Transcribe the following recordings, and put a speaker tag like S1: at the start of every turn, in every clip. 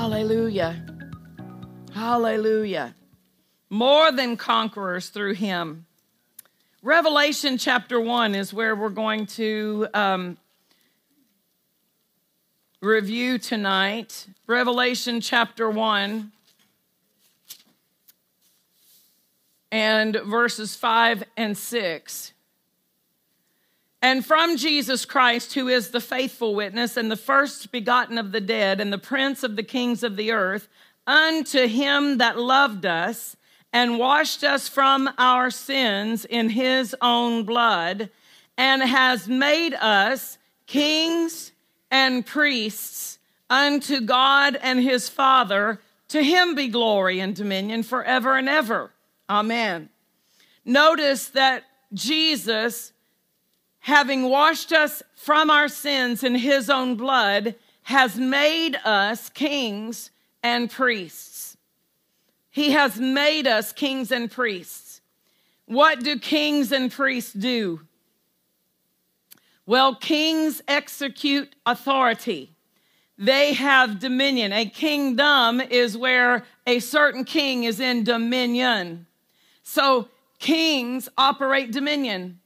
S1: Hallelujah. Hallelujah. More than conquerors through him. Revelation chapter 1 is where we're going to um, review tonight. Revelation chapter 1 and verses 5 and 6 and from Jesus Christ, who is the faithful witness and the first begotten of the dead and the prince of the kings of the earth, unto him that loved us and washed us from our sins in his own blood, and has made us kings and priests unto God and his Father. To him be glory and dominion forever and ever. Amen. Notice that Jesus having washed us from our sins in his own blood, has made us kings and priests. He has made us kings and priests. What do kings and priests do? Well, kings execute authority. They have dominion. A kingdom is where a certain king is in dominion. So kings operate dominion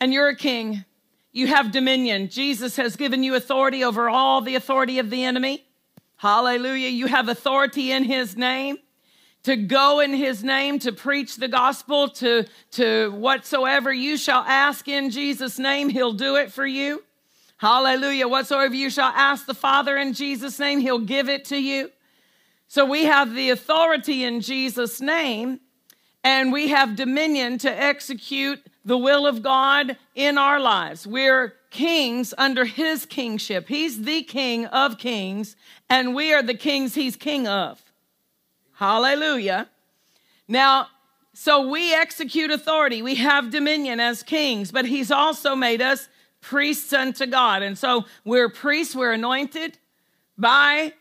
S1: and you're a king. You have dominion. Jesus has given you authority over all the authority of the enemy. Hallelujah. You have authority in his name to go in his name, to preach the gospel, to, to whatsoever you shall ask in Jesus' name, he'll do it for you. Hallelujah. Whatsoever you shall ask the Father in Jesus' name, he'll give it to you. So we have the authority in Jesus' name, and we have dominion to execute the will of God in our lives. We're kings under his kingship. He's the king of kings, and we are the kings he's king of. Hallelujah. Now, so we execute authority. We have dominion as kings, but he's also made us priests unto God. And so we're priests, we're anointed by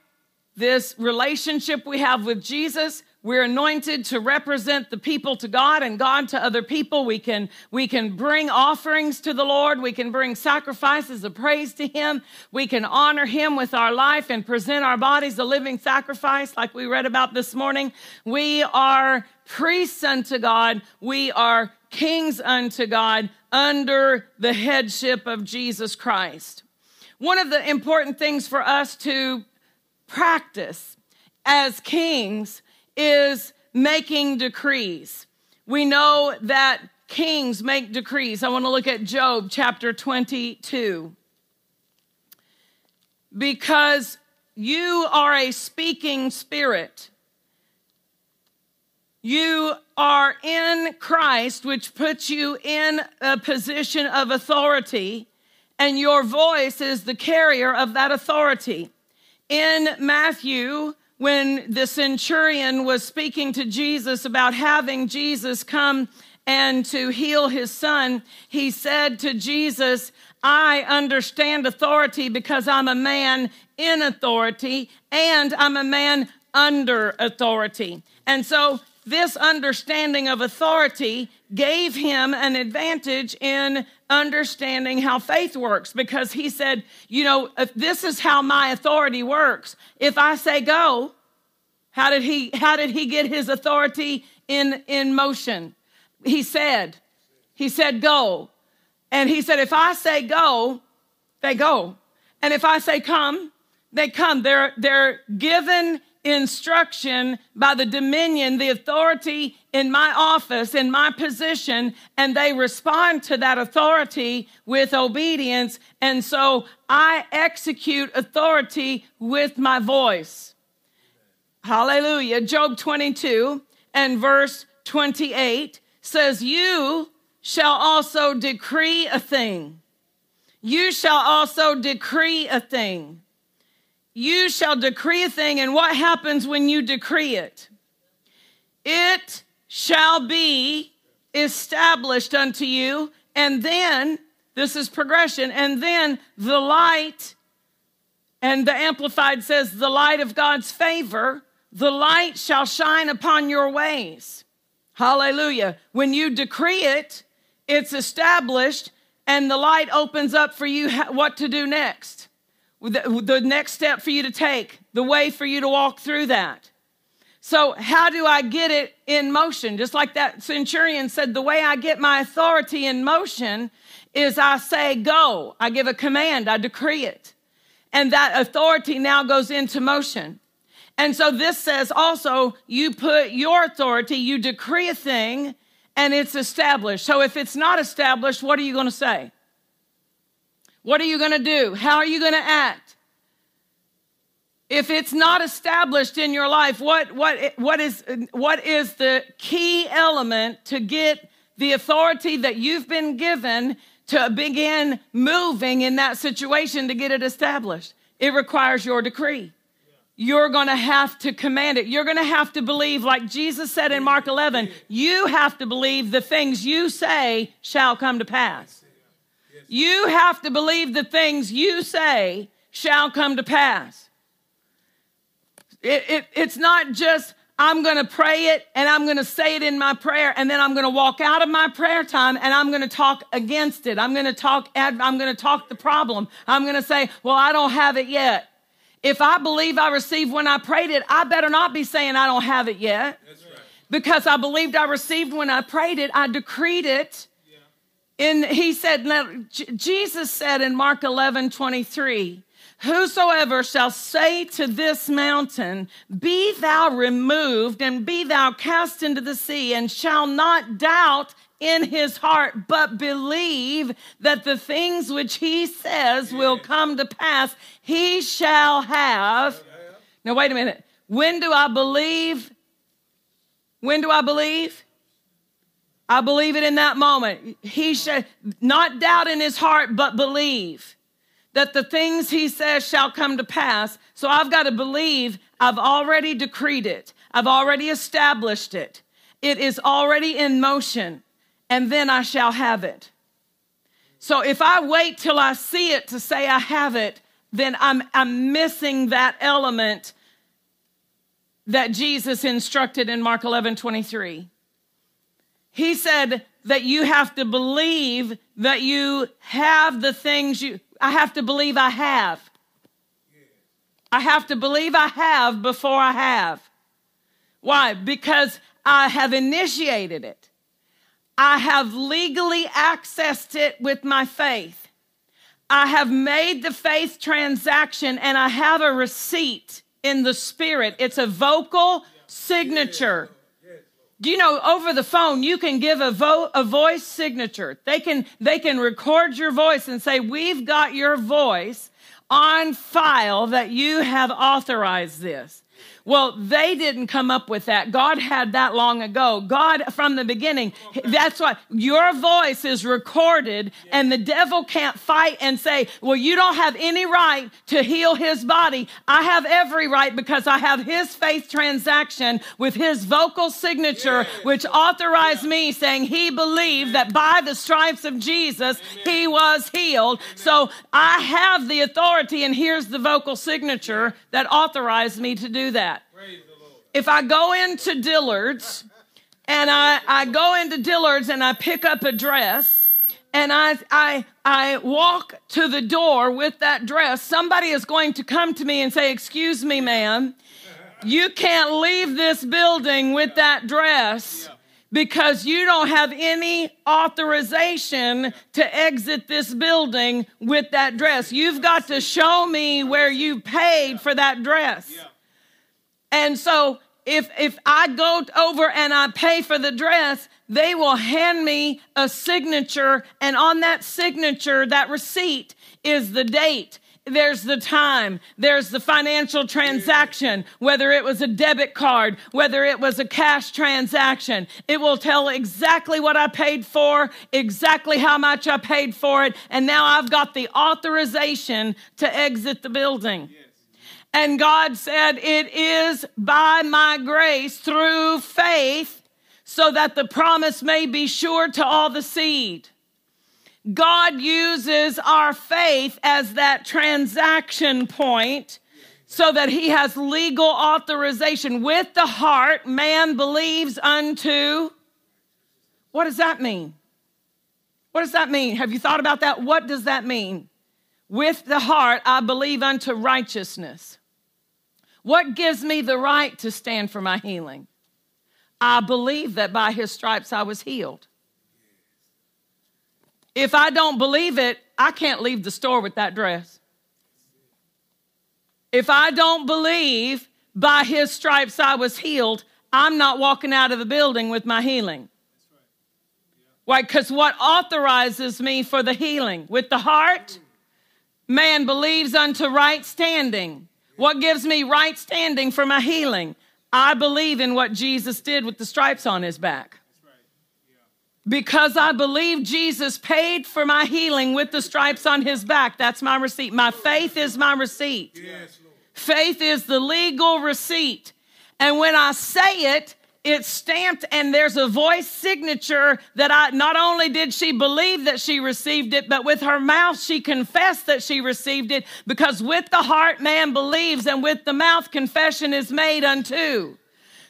S1: this relationship we have with Jesus. We're anointed to represent the people to God and God to other people. We can, we can bring offerings to the Lord. We can bring sacrifices of praise to Him. We can honor Him with our life and present our bodies a living sacrifice, like we read about this morning. We are priests unto God. We are kings unto God under the headship of Jesus Christ. One of the important things for us to practice as kings is making decrees. We know that kings make decrees. I want to look at Job chapter 22. Because you are a speaking spirit. You are in Christ, which puts you in a position of authority, and your voice is the carrier of that authority. In Matthew when the centurion was speaking to Jesus about having Jesus come and to heal his son, he said to Jesus, I understand authority because I'm a man in authority and I'm a man under authority. And so this understanding of authority gave him an advantage in understanding how faith works because he said, you know, if this is how my authority works. If I say go, how did he how did he get his authority in in motion? He said, he said go. And he said if I say go, they go. And if I say come, they come. They're they're given instruction by the dominion, the authority in my office, in my position, and they respond to that authority with obedience. And so I execute authority with my voice. Hallelujah. Job 22 and verse 28 says, You shall also decree a thing. You shall also decree a thing you shall decree a thing, and what happens when you decree it? It shall be established unto you, and then this is progression, and then the light, and the Amplified says, the light of God's favor, the light shall shine upon your ways. Hallelujah. When you decree it, it's established, and the light opens up for you what to do next the, the next step for you to take, the way for you to walk through that. So, how do I get it in motion? Just like that centurion said, the way I get my authority in motion is I say, go. I give a command, I decree it. And that authority now goes into motion. And so this says also, you put your authority, you decree a thing, and it's established. So if it's not established, what are you going to say? What are you going to do? How are you going to act? If it's not established in your life, what, what, what, is, what is the key element to get the authority that you've been given to begin moving in that situation to get it established? It requires your decree. You're going to have to command it. You're going to have to believe, like Jesus said in Mark 11, you have to believe the things you say shall come to pass. You have to believe the things you say shall come to pass. It, it, it's not just, I'm going to pray it and I'm going to say it in my prayer and then I'm going to walk out of my prayer time and I'm going to talk against it. I'm going to talk, I'm going to talk the problem. I'm going to say, well, I don't have it yet. If I believe I received when I prayed it, I better not be saying I don't have it yet. Right. Because I believed I received when I prayed it, I decreed it. And he said, Jesus said in Mark 11, 23, Whosoever shall say to this mountain, Be thou removed and be thou cast into the sea, and shall not doubt in his heart, but believe that the things which he says will come to pass, he shall have. Now, wait a minute. When do I believe? When do I believe? I believe it in that moment. He should not doubt in his heart, but believe that the things he says shall come to pass. So I've got to believe I've already decreed it, I've already established it, it is already in motion, and then I shall have it. So if I wait till I see it to say I have it, then I'm, I'm missing that element that Jesus instructed in Mark 11 23. He said that you have to believe that you have the things you, I have to believe I have. I have to believe I have before I have. Why? Because I have initiated it. I have legally accessed it with my faith. I have made the faith transaction and I have a receipt in the spirit. It's a vocal signature. Do you know over the phone you can give a, vo- a voice signature? They can they can record your voice and say we've got your voice on file that you have authorized this. Well, they didn't come up with that. God had that long ago. God, from the beginning, that's why your voice is recorded, and the devil can't fight and say, Well, you don't have any right to heal his body. I have every right because I have his faith transaction with his vocal signature, which authorized me saying he believed that by the stripes of Jesus, he was healed. So I have the authority, and here's the vocal signature that authorized me to do that if I go into Dillard's and I, I go into Dillard's and I pick up a dress and I, I, I walk to the door with that dress, somebody is going to come to me and say, Excuse me, ma'am, you can't leave this building with that dress because you don't have any authorization to exit this building with that dress. You've got to show me where you paid for that dress. And so if if I go over and I pay for the dress, they will hand me a signature and on that signature, that receipt is the date there's the time, there's the financial transaction, whether it was a debit card, whether it was a cash transaction. It will tell exactly what I paid for, exactly how much I paid for it, and now I've got the authorization to exit the building. And God said, It is by my grace through faith, so that the promise may be sure to all the seed. God uses our faith as that transaction point so that he has legal authorization. With the heart, man believes unto. What does that mean? What does that mean? Have you thought about that? What does that mean? With the heart, I believe unto righteousness. What gives me the right to stand for my healing? I believe that by his stripes I was healed. If I don't believe it, I can't leave the store with that dress. If I don't believe by his stripes I was healed, I'm not walking out of the building with my healing. Why? Because what authorizes me for the healing? With the heart, man believes unto right standing. What gives me right standing for my healing? I believe in what Jesus did with the stripes on his back. Because I believe Jesus paid for my healing with the stripes on his back. That's my receipt. My faith is my receipt. Yes, faith is the legal receipt. And when I say it, it's stamped and there's a voice signature that I not only did she believe that she received it, but with her mouth she confessed that she received it because with the heart man believes and with the mouth confession is made unto.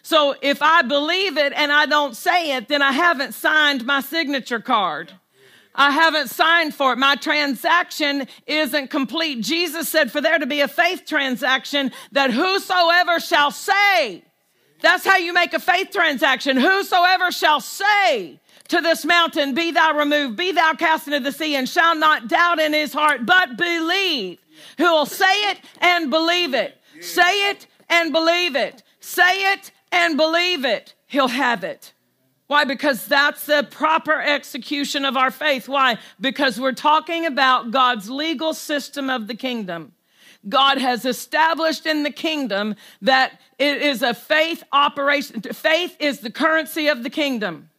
S1: So if I believe it and I don't say it, then I haven't signed my signature card. I haven't signed for it. My transaction isn't complete. Jesus said for there to be a faith transaction that whosoever shall say, that's how you make a faith transaction. Whosoever shall say to this mountain, Be thou removed, be thou cast into the sea, and shall not doubt in his heart, but believe. Who will say it and believe it. Say it and believe it. Say it and believe it. He'll have it. Why? Because that's the proper execution of our faith. Why? Because we're talking about God's legal system of the kingdom. God has established in the kingdom that it is a faith operation. Faith is the currency of the kingdom.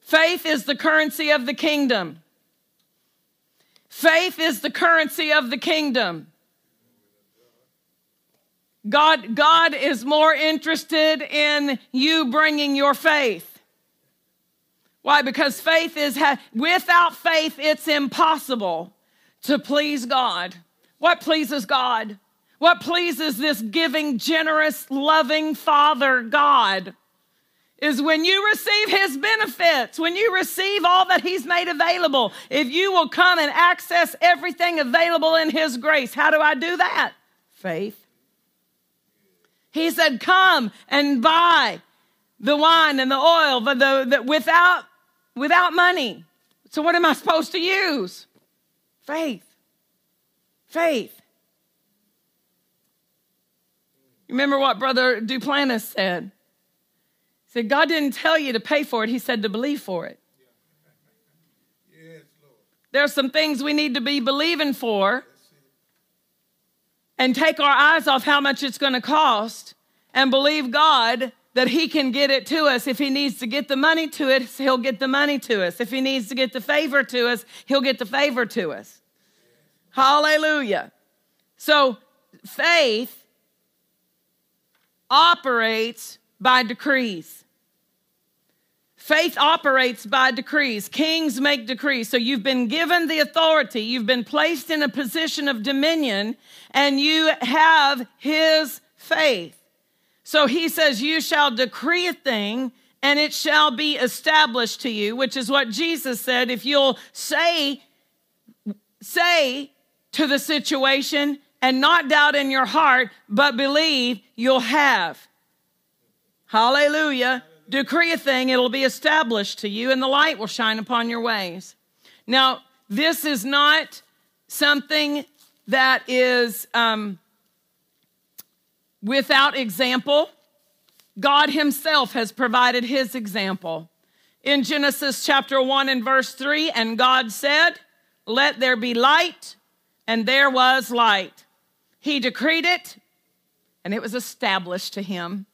S1: Faith is the currency of the kingdom. Faith is the currency of the kingdom. God, God is more interested in you bringing your faith. Why? Because faith is, without faith, it's impossible to please God. What pleases God? What pleases this giving, generous, loving Father God is when you receive His benefits, when you receive all that He's made available, if you will come and access everything available in His grace. How do I do that? Faith. He said, Come and buy the wine and the oil the, the, the, without, without money. So, what am I supposed to use? Faith. Faith. Remember what Brother Duplantis said? He said, God didn't tell you to pay for it, He said to believe for it. There are some things we need to be believing for and take our eyes off how much it's going to cost and believe God that He can get it to us. If He needs to get the money to it, He'll get the money to us. If He needs to get the favor to us, He'll get the favor to us. Hallelujah. So faith operates by decrees. Faith operates by decrees. Kings make decrees. So you've been given the authority, you've been placed in a position of dominion, and you have his faith. So he says, You shall decree a thing, and it shall be established to you, which is what Jesus said. If you'll say, say to the situation and not doubt in your heart, but believe you'll have. Hallelujah. Decree a thing, it'll be established to you, and the light will shine upon your ways. Now, this is not something that is um, without example. God Himself has provided His example. In Genesis chapter 1 and verse 3, and God said, Let there be light, and there was light. He decreed it, and it was established to him.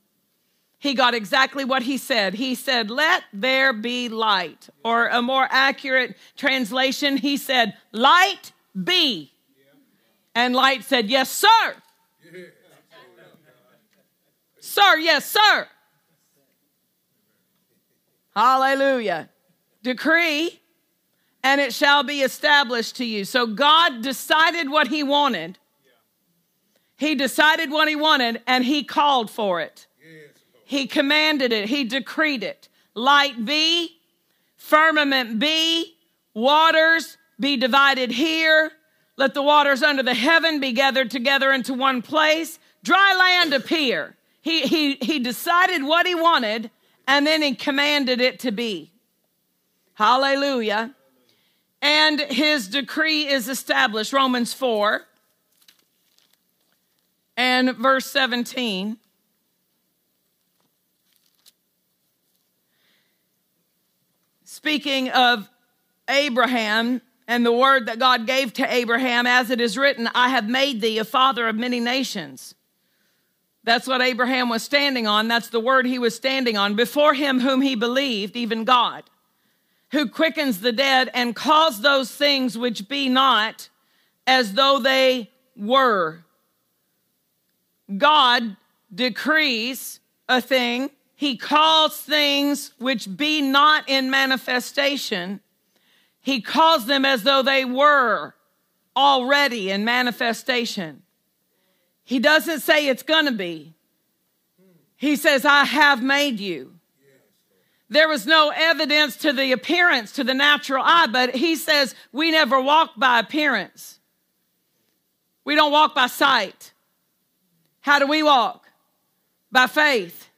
S1: He got exactly what he said. He said, Let there be light. Or a more accurate translation, he said, Light be. And light said, Yes, sir. Sir, yes, sir. Hallelujah. Decree, and it shall be established to you. So God decided what he wanted. He decided what he wanted, and he called for it. He commanded it, he decreed it. Light be, firmament be, waters be divided here. Let the waters under the heaven be gathered together into one place. Dry land appear. He, he, he decided what he wanted and then he commanded it to be. Hallelujah. And his decree is established. Romans 4 and verse 17. Speaking of Abraham and the word that God gave to Abraham, as it is written, I have made thee a father of many nations. That's what Abraham was standing on. That's the word he was standing on. Before him, whom he believed, even God, who quickens the dead and calls those things which be not as though they were. God decrees a thing, he calls things which be not in manifestation, he calls them as though they were already in manifestation. He doesn't say it's going to be. He says, I have made you. There was no evidence to the appearance, to the natural eye, but he says, we never walk by appearance. We don't walk by sight. How do we walk? By faith.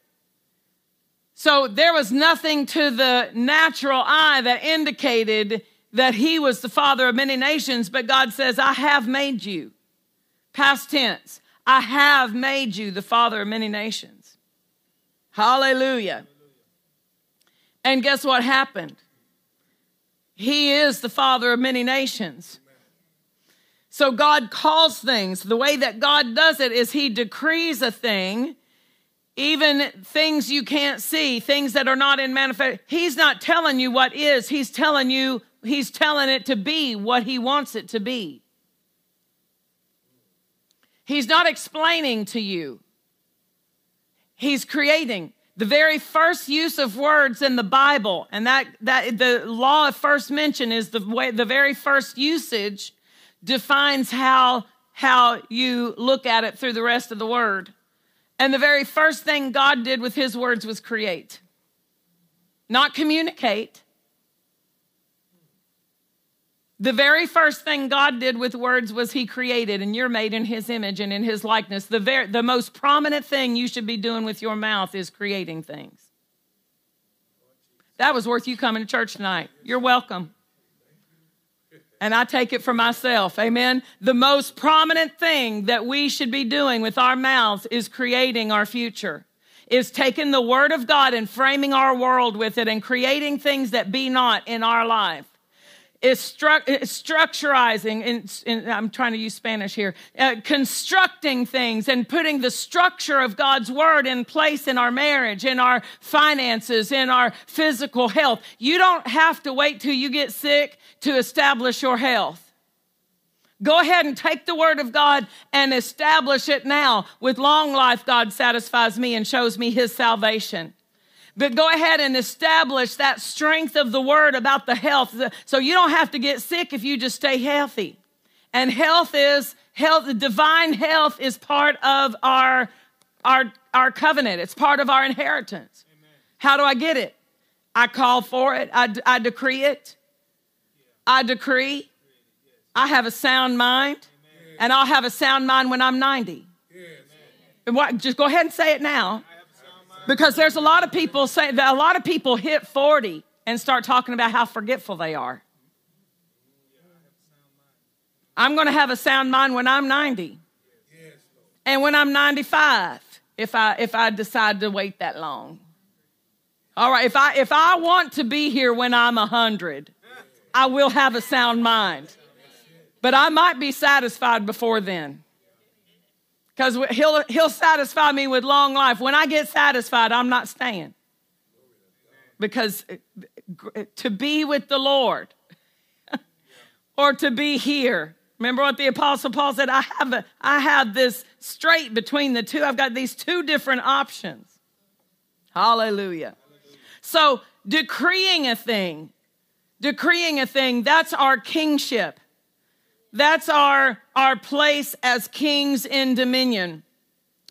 S1: So there was nothing to the natural eye that indicated that he was the father of many nations, but God says, I have made you. Past tense. I have made you the father of many nations. Hallelujah. And guess what happened? He is the father of many nations. So God calls things. The way that God does it is He decrees a thing, even things you can't see, things that are not in manifest. He's not telling you what is, He's telling you, He's telling it to be what He wants it to be. He's not explaining to you. He's creating. The very first use of words in the Bible, and that, that the law of first mention is the way the very first usage defines how, how you look at it through the rest of the word. And the very first thing God did with his words was create, not communicate. The very first thing God did with words was He created, and you're made in His image and in His likeness. The, very, the most prominent thing you should be doing with your mouth is creating things. That was worth you coming to church tonight. You're welcome. And I take it for myself. Amen. The most prominent thing that we should be doing with our mouths is creating our future, is taking the Word of God and framing our world with it and creating things that be not in our life is, stru- structurizing, and, I'm trying to use Spanish here, uh, constructing things and putting the structure of God's word in place in our marriage, in our finances, in our physical health. You don't have to wait till you get sick to establish your health. Go ahead and take the word of God and establish it now. With long life, God satisfies me and shows me his salvation. But go ahead and establish that strength of the word about the health. So you don't have to get sick if you just stay healthy. And health is health, the divine health is part of our, our, our covenant. It's part of our inheritance. Amen. How do I get it? I call for it. I, I decree it. I decree. I have a sound mind. And I'll have a sound mind when I'm 90. And what, just go ahead and say it now. Because there's a lot of people say that a lot of people hit 40 and start talking about how forgetful they are. I'm going to have a sound mind when I'm 90. And when I'm 95, if I if I decide to wait that long. All right, if I if I want to be here when I'm 100, I will have a sound mind. But I might be satisfied before then because he'll, he'll satisfy me with long life. When I get satisfied, I'm not staying. Because uh, to be with the Lord or to be here Remember what the apostle Paul said? I have a, I have this straight between the two. I've got these two different options. Hallelujah. So decreeing a thing, decreeing a thing, that's our kingship. That's our, our place as kings in dominion.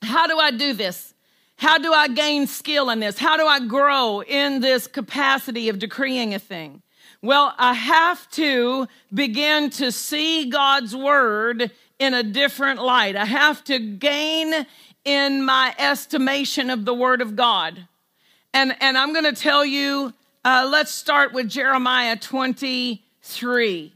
S1: How do I do this? How do I gain skill in this? How do I grow in this capacity of decreeing a thing? Well, I have to begin to see God's word in a different light. I have to gain in my estimation of the word of God. And, and I'm going to tell you, uh, let's start with Jeremiah 23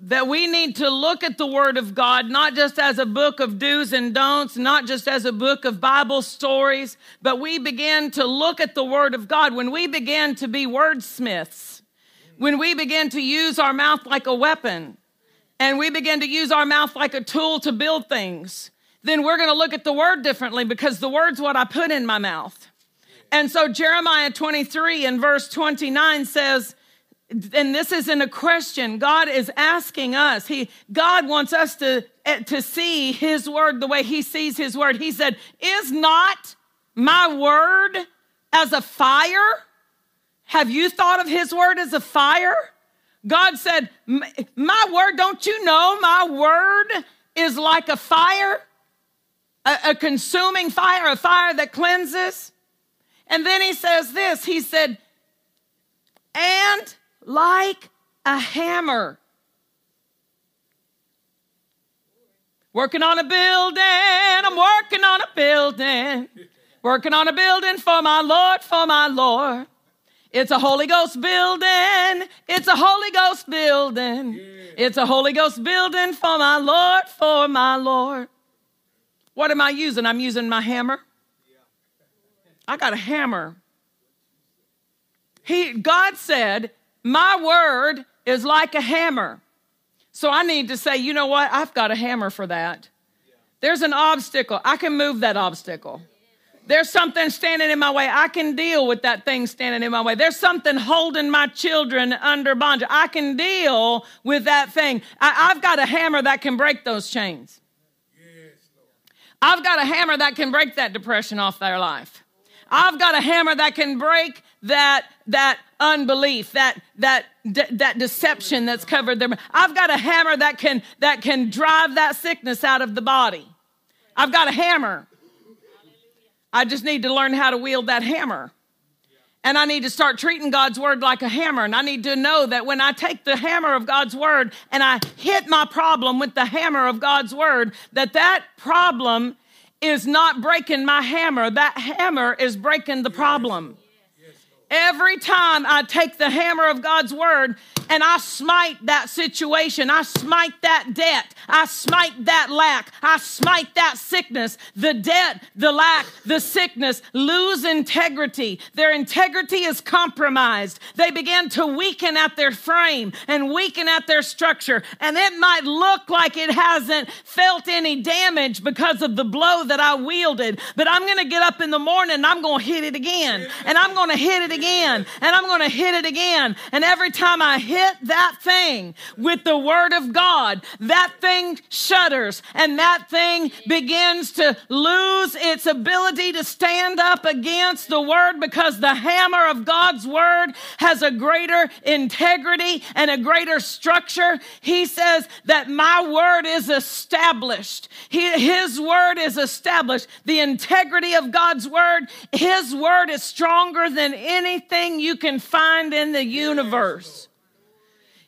S1: that we need to look at the Word of God not just as a book of do's and don'ts, not just as a book of Bible stories, but we begin to look at the Word of God when we begin to be wordsmiths, when we begin to use our mouth like a weapon, and we begin to use our mouth like a tool to build things, then we're going to look at the Word differently because the Word's what I put in my mouth. And so Jeremiah 23 and verse 29 says, and this isn't a question. God is asking us. He, God wants us to, eh, to see his word the way he sees his word. He said, is not my word as a fire? Have you thought of his word as a fire? God said, my word, don't you know my word is like a fire? A, a consuming fire, a fire that cleanses. And then he says this, he said, and like a hammer. Working on a building, I'm working on a building. Working on a building for my Lord, for my Lord. It's a Holy Ghost building. It's a Holy Ghost building. It's a Holy Ghost building for my Lord, for my Lord. What am I using? I'm using my hammer. I got a hammer. He, God said, my word is like a hammer. So I need to say, you know what? I've got a hammer for that. There's an obstacle. I can move that obstacle. There's something standing in my way. I can deal with that thing standing in my way. There's something holding my children under bondage. I can deal with that thing. I, have got a hammer that can break those chains. I've got a hammer that can break that depression off their life. I've got a hammer that can break that that unbelief, that that that deception that's covered there. I've got a hammer that can that can drive that sickness out of the body. I've got a hammer. I just need to learn how to wield that hammer. And I need to start treating God's word like a hammer. And I need to know that when I take the hammer of God's word and I hit my problem with the hammer of God's word, that that problem is not breaking my hammer. That hammer is breaking the problem. Every time I take the hammer of God's word and I smite that situation, I smite that debt, I smite that lack, I smite that sickness, the debt, the lack, the sickness lose integrity. Their integrity is compromised. They begin to weaken at their frame and weaken at their structure. And it might look like it hasn't felt any damage because of the blow that I wielded, but I'm going to get up in the morning and I'm going to hit it again. And I'm going to hit it again and I'm going to hit it again. And every time I hit that thing with the word of God, that thing shudders and that thing begins to lose its ability to stand up against the word because the hammer of God's word has a greater integrity and a greater structure. He says that my word is established. his word is established. The integrity of God's word, his word is stronger than any anything you can find in the universe.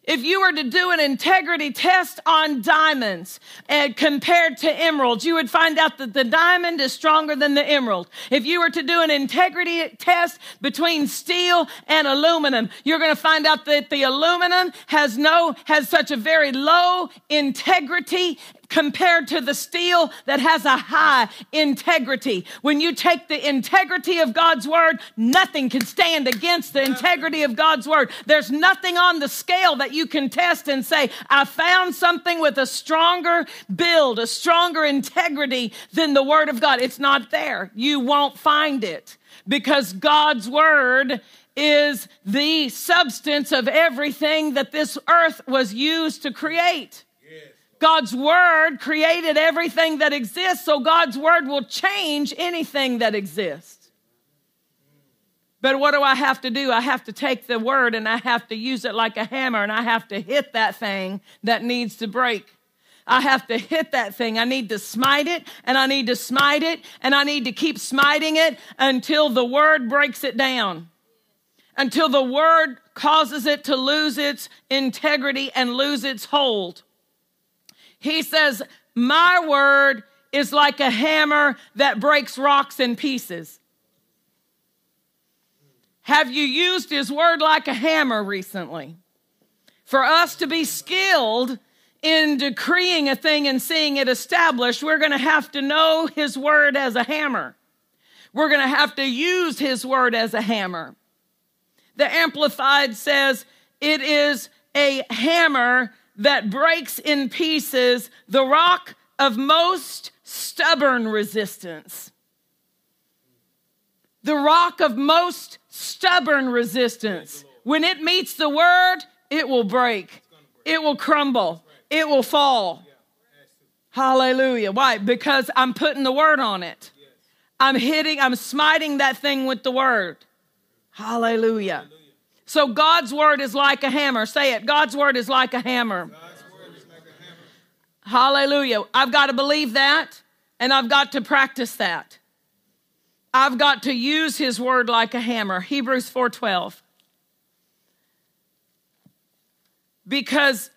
S1: If you were to do an integrity test on diamonds and compared to emeralds, you would find out that the diamond is stronger than the emerald. If you were to do an integrity test between steel and aluminum, you're going to find out that the aluminum has no, has such a very low integrity compared to the steel that has a high integrity. When you take the integrity of God's word, nothing can stand against the integrity of God's word. There's nothing on the scale that you can test and say, I found something with a stronger build, a stronger integrity than the word of God. It's not there. You won't find it because God's word is the substance of everything that this earth was used to create. God's word created everything that exists, so God's word will change anything that exists. But what do I have to do? I have to take the word and I have to use it like a hammer and I have to hit that thing that needs to break. I have to hit that thing. I need to smite it and I need to smite it and I need to keep smiting it until the word breaks it down. Until the word causes it to lose its integrity and lose its hold. He says, My word is like a hammer that breaks rocks in pieces. Have you used his word like a hammer recently? For us to be skilled in decreeing a thing and seeing it established, we're going to have to know his word as a hammer. We're going to have to use his word as a hammer. The Amplified says it is a hammer that breaks in pieces the rock of most stubborn resistance. The rock of most stubborn resistance. When it meets the word, it will break, it will crumble, it will fall. Hallelujah. Why? Because I'm putting the word on it. I'm hitting, I'm smiting that thing with the word. Hallelujah. So God's word is like a hammer. Say it. God's word is like a hammer. Hallelujah. I've got to believe that and I've got to practice that. I've got to use his word like a hammer. Hebrews 4:12. Because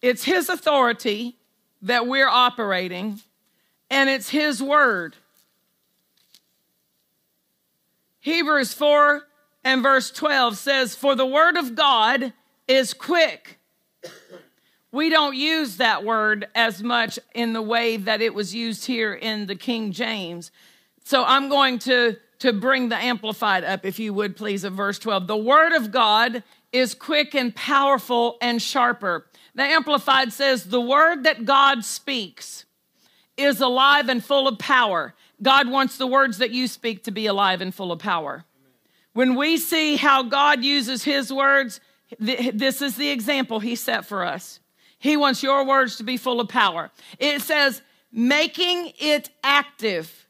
S1: it's his authority that we're operating and it's his word. Hebrews 4 and verse 12 says, For the word of God is quick. We don't use that word as much in the way that it was used here in the King James. So I'm going to, to bring the Amplified up, if you would please, of verse 12. The word of God is quick and powerful and sharper. The Amplified says, The word that God speaks is alive and full of power. God wants the words that you speak to be alive and full of power. When we see how God uses his words, this is the example he set for us. He wants your words to be full of power. It says, making it active.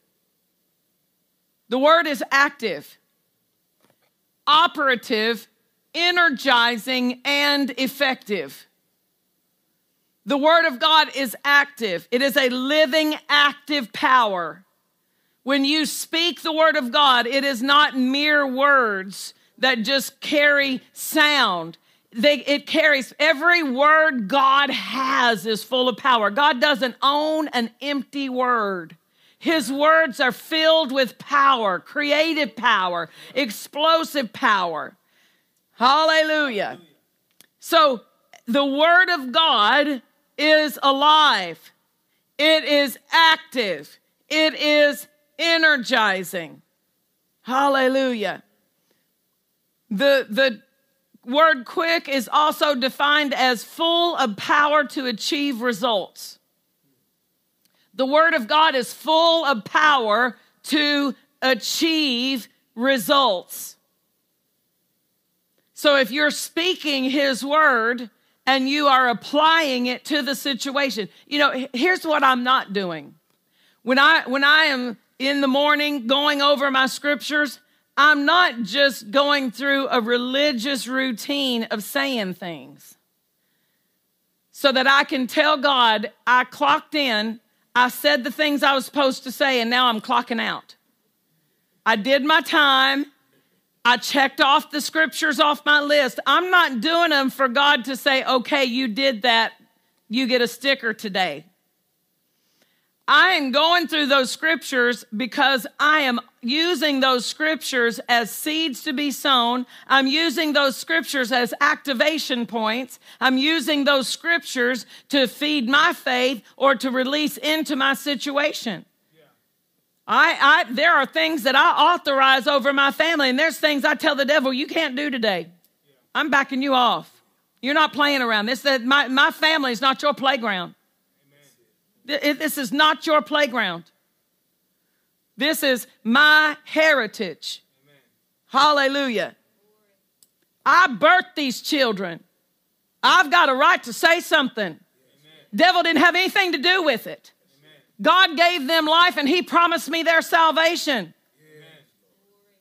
S1: The word is active, operative, energizing, and effective. The word of God is active, it is a living, active power. When you speak the word of God, it is not mere words that just carry sound. They, it carries every word God has is full of power. God doesn't own an empty word. His words are filled with power, creative power, explosive power. Hallelujah. So the word of God is alive. It is active. It is energizing. Hallelujah. The, the word quick is also defined as full of power to achieve results. The word of God is full of power to achieve results. So if you're speaking his word and you are applying it to the situation, you know, here's what I'm not doing. When I when I am in the morning going over my scriptures, I'm not just going through a religious routine of saying things so that I can tell God I clocked in, I said the things I was supposed to say, and now I'm clocking out. I did my time. I checked off the scriptures off my list. I'm not doing them for God to say, okay, you did that. You get a sticker today. I am going through those scriptures because I am using those scriptures as seeds to be sown. I'm using those scriptures as activation points. I'm using those scriptures to feed my faith or to release into my situation. I, I, there are things that I authorize over my family, and there's things I tell the devil you can't do today. I'm backing you off. You're not playing around. This, my, my family is not your playground. This is not your playground. This is my heritage. Amen. Hallelujah. I birthed these children. I've got a right to say something. Devil didn't have anything to do with it. God gave them life and he promised me their salvation.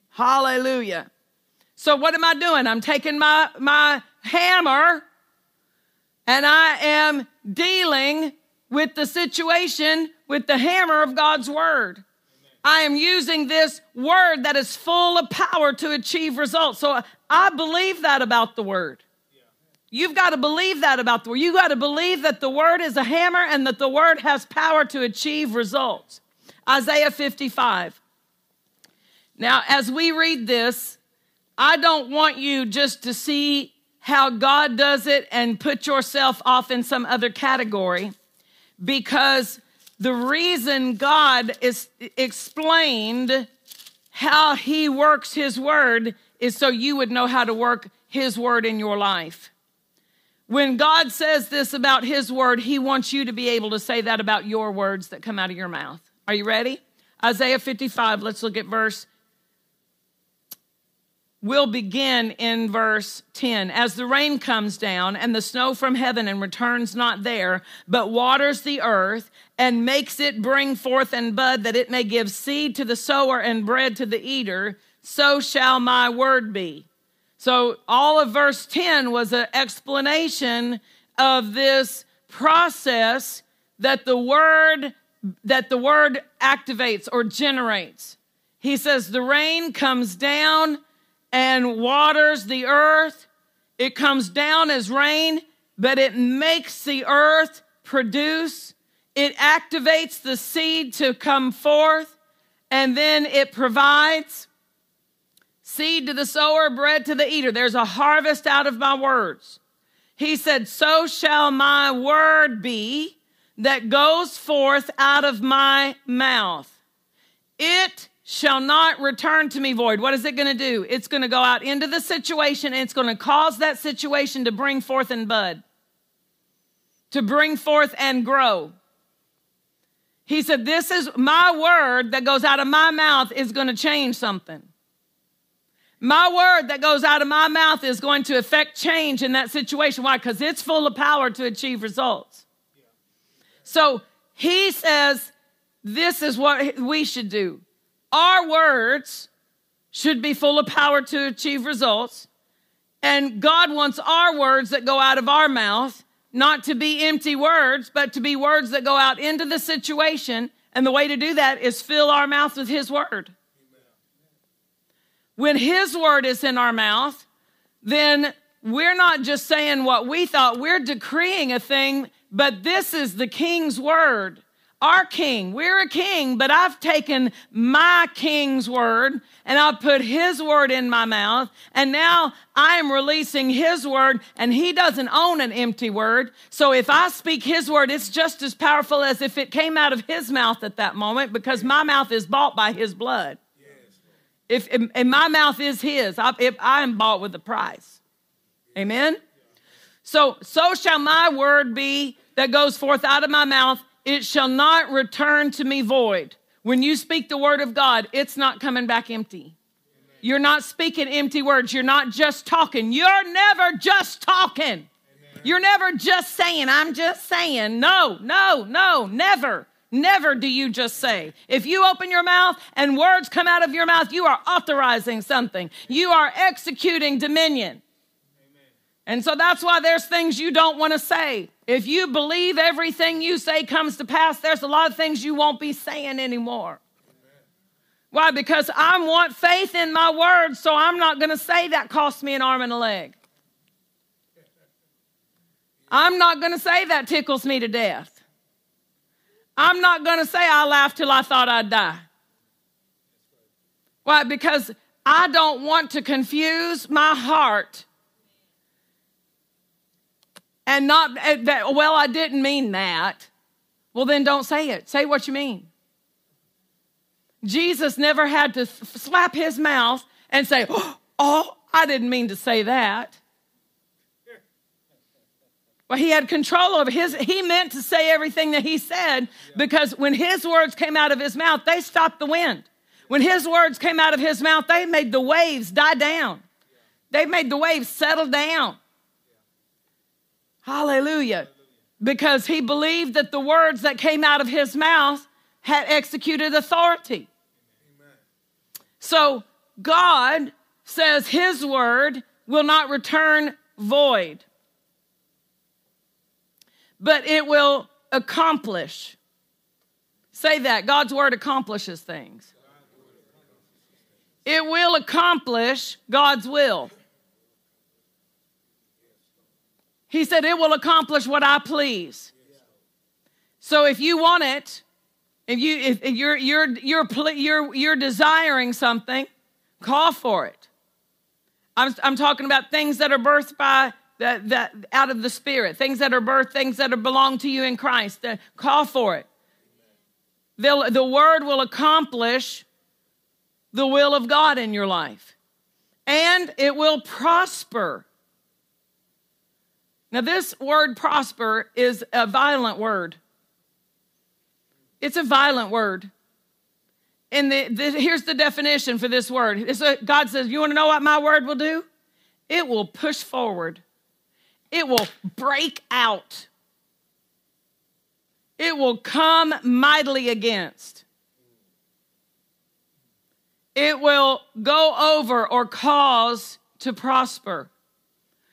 S1: Hallelujah. So what am I doing? I'm taking my, my hammer and I am dealing with the situation with the hammer of God's word. I am using this word that is full of power to achieve results. So I believe that about the word. You've got to believe that about the word. You've got to believe that the word is a hammer and that the word has power to achieve results. Isaiah 55. Now, as we read this, I don't want you just to see how God does it and put yourself off in some other category because the reason God is explained how he works his word is so you would know how to work his word in your life. When God says this about his word, he wants you to be able to say that about your words that come out of your mouth. Are you ready? Isaiah 55, let's look at verse will begin in verse 10. As the rain comes down and the snow from heaven and returns not there, but waters the earth and makes it bring forth and bud that it may give seed to the sower and bread to the eater, so shall my word be. So all of verse 10 was an explanation of this process that the word that the word activates or generates. He says the rain comes down and waters the earth. It comes down as rain, but it makes the earth produce. It activates the seed to come forth, and then it provides seed to the sower, bread to the eater. There's a harvest out of my words. He said, So shall my word be that goes forth out of my mouth. It shall not return to me void. What is it going to do? It's going to go out into the situation and it's going to cause that situation to bring forth and bud, to bring forth and grow. He said, This is my word that goes out of my mouth is going to change something. My word that goes out of my mouth is going to affect change in that situation. Why? Because it's full of power to achieve results. So he says, This is what we should do. Our words should be full of power to achieve results. And God wants our words that go out of our mouth not to be empty words, but to be words that go out into the situation. And the way to do that is fill our mouth with His word. When His word is in our mouth, then we're not just saying what we thought, we're decreeing a thing, but this is the King's word our king. We're a king, but I've taken my king's word and I've put his word in my mouth. And now I am releasing his word and he doesn't own an empty word. So if I speak his word, it's just as powerful as if it came out of his mouth at that moment because my mouth is bought by his blood. If, and my mouth is his, I, if I am bought with a price. Amen. So, so shall my word be that goes forth out of my mouth it shall not return to me void. When you speak the word of God, it's not coming back empty. You're not speaking empty words. You're not just talking. You're never just talking. You're never just saying, I'm just saying. No, no, no, never. Never do you just say. If you open your mouth and words come out of your mouth, you are authorizing something. You are executing dominion. And so that's why there's things you don't want to say. If you believe everything you say comes to pass, there's a lot of things you won't be saying anymore. Why? Because I want faith in my words, so I'm not going to say that cost me an arm and a leg. I'm not going to say that tickles me to death. I'm not going to say I laughed till I thought I'd die. Why? Because I don't want to confuse my heart and not eh, that, well, I didn't mean that. Well, then don't say it. Say what you mean. Jesus never had to slap his mouth and say, Oh, I didn't mean to say that. Well, he had control over his, he meant to say everything that he said because when his words came out of his mouth, they stopped the wind. When his words came out of his mouth, they made the waves die down. They made the waves settle down. Hallelujah. because he believed that the words that came out of his mouth had executed authority. So God says his word will not return void, but it will accomplish. Say that God's word accomplishes things. It will accomplish God's will. He said, It will accomplish what I please. So if you want it, if you if you're you're you're you're you're desiring something, call for it. I'm I'm talking about things that are birthed by that that out of the spirit, things that are birthed, things that are belong to you in Christ. Uh, call for it. They'll, the word will accomplish the will of God in your life, and it will prosper. Now, this word prosper is a violent word. It's a violent word. And the, the, here's the definition for this word. A, God says, You want to know what my word will do? It will push forward, it will break out, it will come mightily against, it will go over or cause to prosper.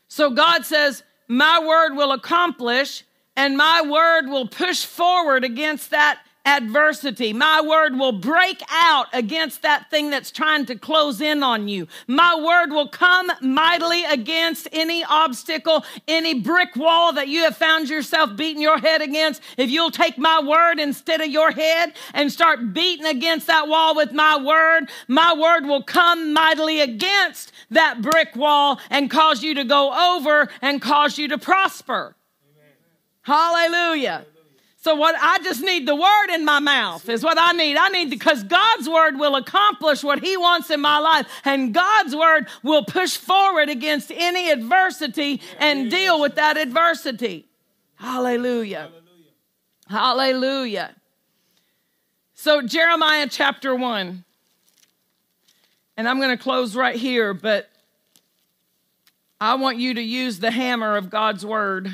S1: So God says, My word will accomplish, and my word will push forward against that adversity. My word will break out against that thing that's trying to close in on you. My word will come mightily against any obstacle, any brick wall that you have found yourself beating your head against. If you'll take my word instead of your head and start beating against that wall with my word, my word will come mightily against that brick wall and cause you to go over and cause you to prosper. Amen. Hallelujah. So what I just need the word in my mouth is what I need. I need because God's word will accomplish what he wants in my life and God's word will push forward against any adversity and deal with that adversity. Hallelujah. Hallelujah. Hallelujah. So Jeremiah chapter 1. And I'm going to close right here, but I want you to use the hammer of God's word.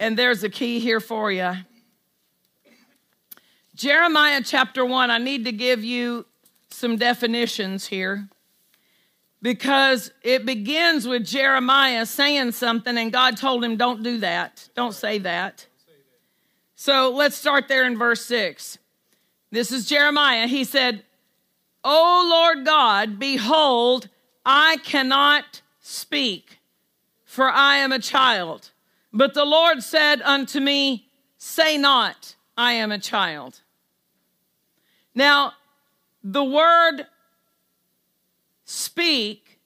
S1: And there's a key here for you. Jeremiah chapter 1, I need to give you some definitions here because it begins with Jeremiah saying something, and God told him, Don't do that. Don't say that. So let's start there in verse 6. This is Jeremiah. He said, O Lord God, behold, I cannot speak, for I am a child. But the Lord said unto me, Say not, I am a child. Now, the word speak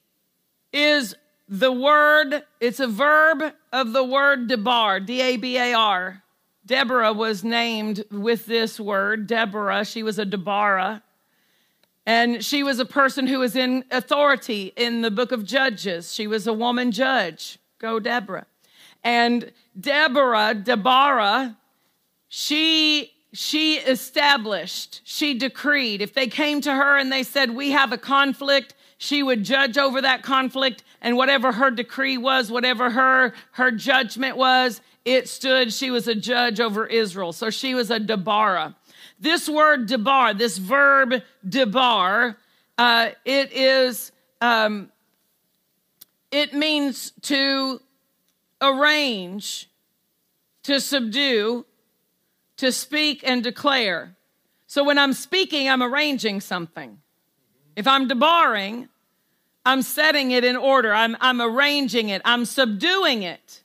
S1: is the word, it's a verb of the word dabar, D A B A R. Deborah was named with this word, Deborah. She was a Deborah. And she was a person who was in authority in the book of Judges. She was a woman judge. Go, Deborah. And Deborah, Deborah, she she established, she decreed. If they came to her and they said, We have a conflict, she would judge over that conflict, and whatever her decree was, whatever her her judgment was, it stood. She was a judge over Israel. So she was a Deborah. This word dabar, this verb dabar, uh, it is um, it means to arrange, to subdue, to speak and declare. So when I'm speaking, I'm arranging something. If I'm debarring, I'm setting it in order. I'm, I'm arranging it. I'm subduing it.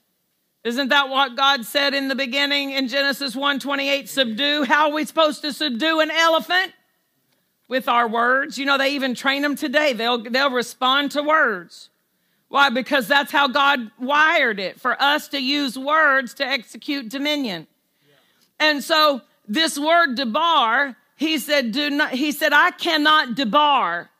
S1: Isn't that what God said in the beginning in Genesis 1:28? Subdue. How are we supposed to subdue an elephant? With our words. You know, they even train them today. They'll, they'll respond to words. Why? Because that's how God wired it for us to use words to execute dominion. And so this word dabar, he said, do not, he said, I cannot dabar.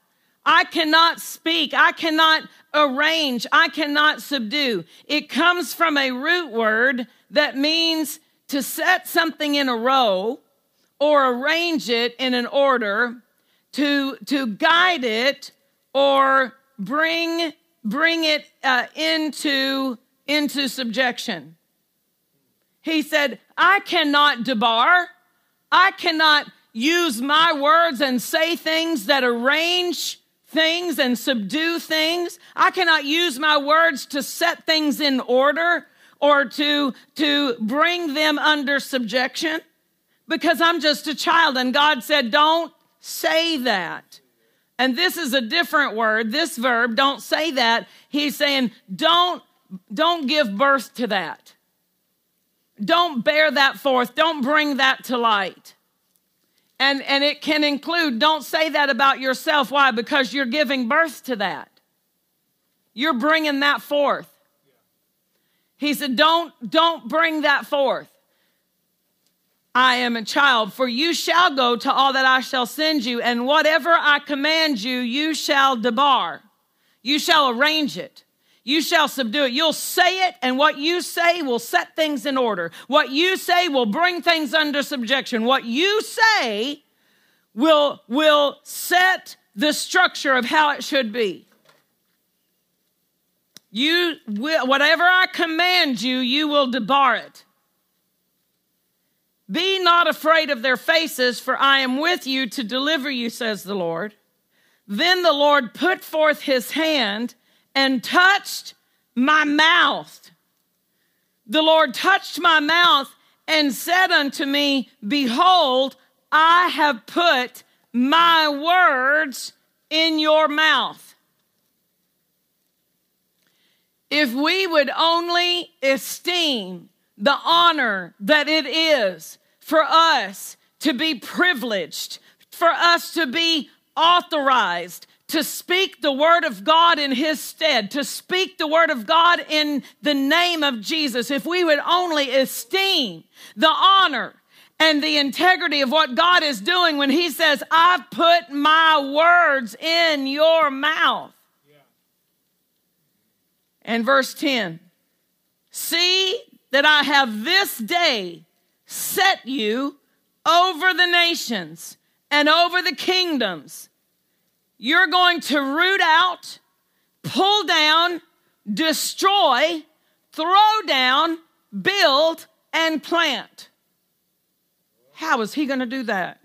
S1: I cannot speak. I cannot arrange. I cannot subdue. It comes from a root word that means to set something in a row or arrange it in an order, to, to guide it or bring bring it uh, into into subjection. He said, I cannot dabar. I cannot use my words and say things that arrange things and subdue things. I cannot use my words to set things in order or to, to bring them under subjection because I'm just a child. And God said, don't say that. And this is a different word, this verb, don't say that. He's saying, don't, don't give birth to that. Don't bear that forth. Don't bring that to light. And, and it can include, don't say that about yourself. Why? Because you're giving birth to that. You're bringing that forth. He said, don't, don't bring that forth. I am a child, for you shall go to all that I shall send you, and whatever I command you, you shall dabar. You shall arrange it. You shall subdue it. You'll say it, and what you say will set things in order. What you say will bring things under subjection. What you say will, will set the structure of how it should be. You will, whatever I command you, you will dabar it. Be not afraid of their faces, for I am with you to deliver you, says the Lord. Then the Lord put forth his hand and touched my mouth. The Lord touched my mouth and said unto me, Behold, I have put my words in your mouth. If we would only esteem the honor that it is for us to be privileged, for us to be authorized to speak the word of God in his stead, to speak the word of God in the name of Jesus, if we would only esteem the honor and the integrity of what God is doing when he says, I've put my words in your mouth. Yeah. And verse 10 See that I have this day set you over the nations and over the kingdoms you're going to root out, pull down, destroy, throw down, build, and plant. How is he going to do that?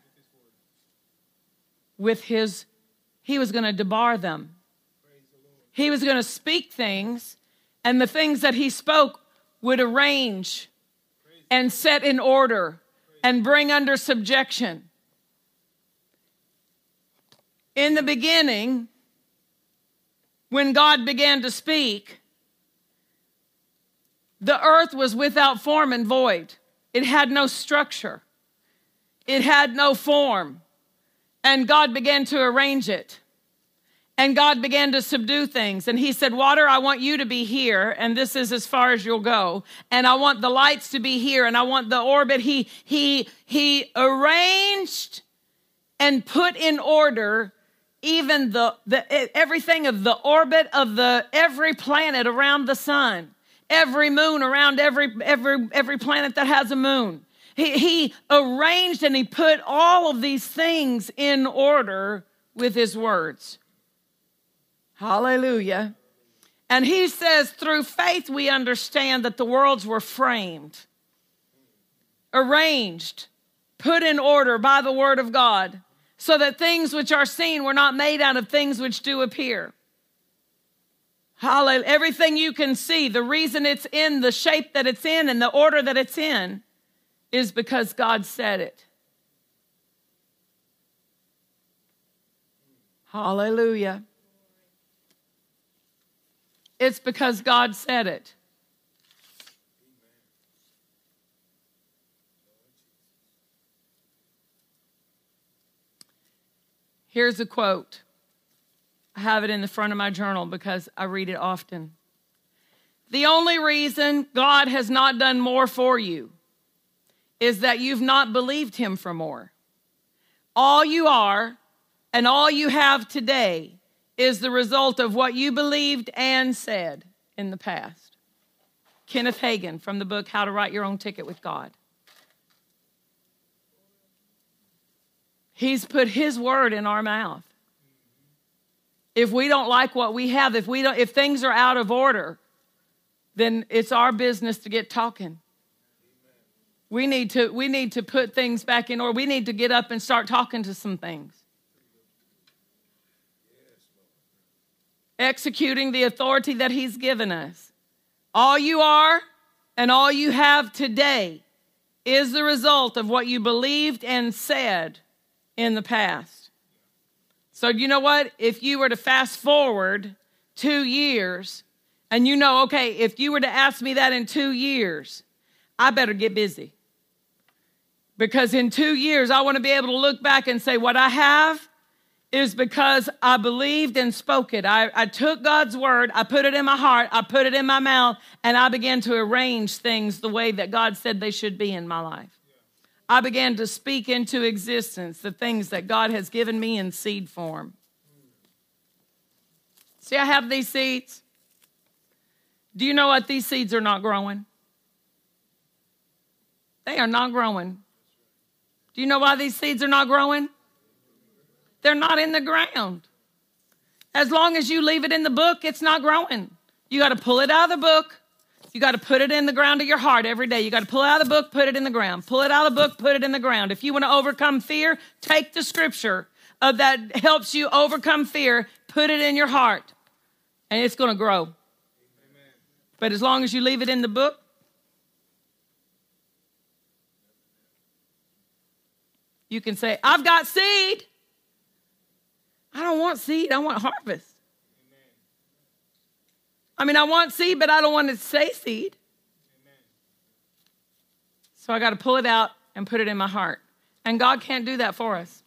S1: With his, he was going to dabar them. He was going to speak things, and the things that he spoke would arrange and set in order and bring under subjection. In the beginning, when God began to speak, the earth was without form and void. It had no structure, it had no form. And God began to arrange it. And God began to subdue things. And He said, Water, I want you to be here, and this is as far as you'll go. And I want the lights to be here, and I want the orbit. He, he, he arranged and put in order even the, the everything of the orbit of the every planet around the sun, every moon around every every every planet that has a moon. He, he arranged and he put all of these things in order with his words. Hallelujah. And he says, through faith, we understand that the worlds were framed, arranged, put in order by the word of God so that things which are seen were not made out of things which do appear. Hallelujah. Everything you can see, the reason it's in the shape that it's in and the order that it's in is because God said it. Hallelujah. It's because God said it. Here's a quote. I have it in the front of my journal because I read it often. The only reason God has not done more for you is that you've not believed Him for more. All you are and all you have today is the result of what you believed and said in the past. Kenneth Hagin from the book How to Write Your Own Ticket with God. He's put his word in our mouth. If we don't like what we have, if we don't if things are out of order, then it's our business to get talking. We need to we need to put things back in order. We need to get up and start talking to some things. Executing the authority that he's given us. All you are and all you have today is the result of what you believed and said in the past. So, you know what? If you were to fast forward two years, and you know, okay, if you were to ask me that in two years, I better get busy. Because in two years, I want to be able to look back and say, what I have is because I believed and spoke it. I, I, took God's word, I put it in my heart, I put it in my mouth, and I began to arrange things the way that God said they should be in my life. I began to speak into existence the things that God has given me in seed form. See, I have these seeds. Do you know what? These seeds are not growing. They are not growing. Do you know why these seeds are not growing? They're not in the ground. As long as you leave it in the book, it's not growing. You got to pull it out of the book. You got to put it in the ground of your heart every day. You got to pull out of the book, put it in the ground. Pull it out of the book, put it in the ground. If you want to overcome fear, take the scripture that helps you overcome fear, put it in your heart, and it's going to grow. Amen. But as long as you leave it in the book, you can say, I've got seed. I don't want seed, I want harvest. Amen. I mean, I want seed, but I don't want to say seed. Amen. So I got to pull it out and put it in my heart. And God can't do that for us.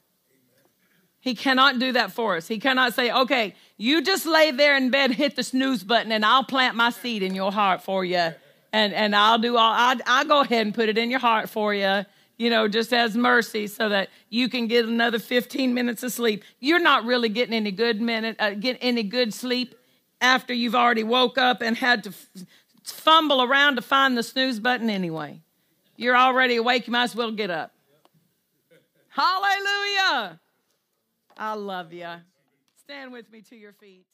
S1: He cannot do that for us. He cannot say, okay, you just lay there in bed, hit the snooze button, and I'll plant my seed in your heart for you. And, and I'll do all, I'll, I'll go ahead and put it in your heart for you you know, just as mercy so that you can get another 15 minutes of sleep. You're not really getting any good minute, uh, get any good sleep after you've already woke up and had to f- fumble around to find the snooze button anyway. You're already awake, you might as well get up. Hallelujah. I love you. Stand with me to your feet.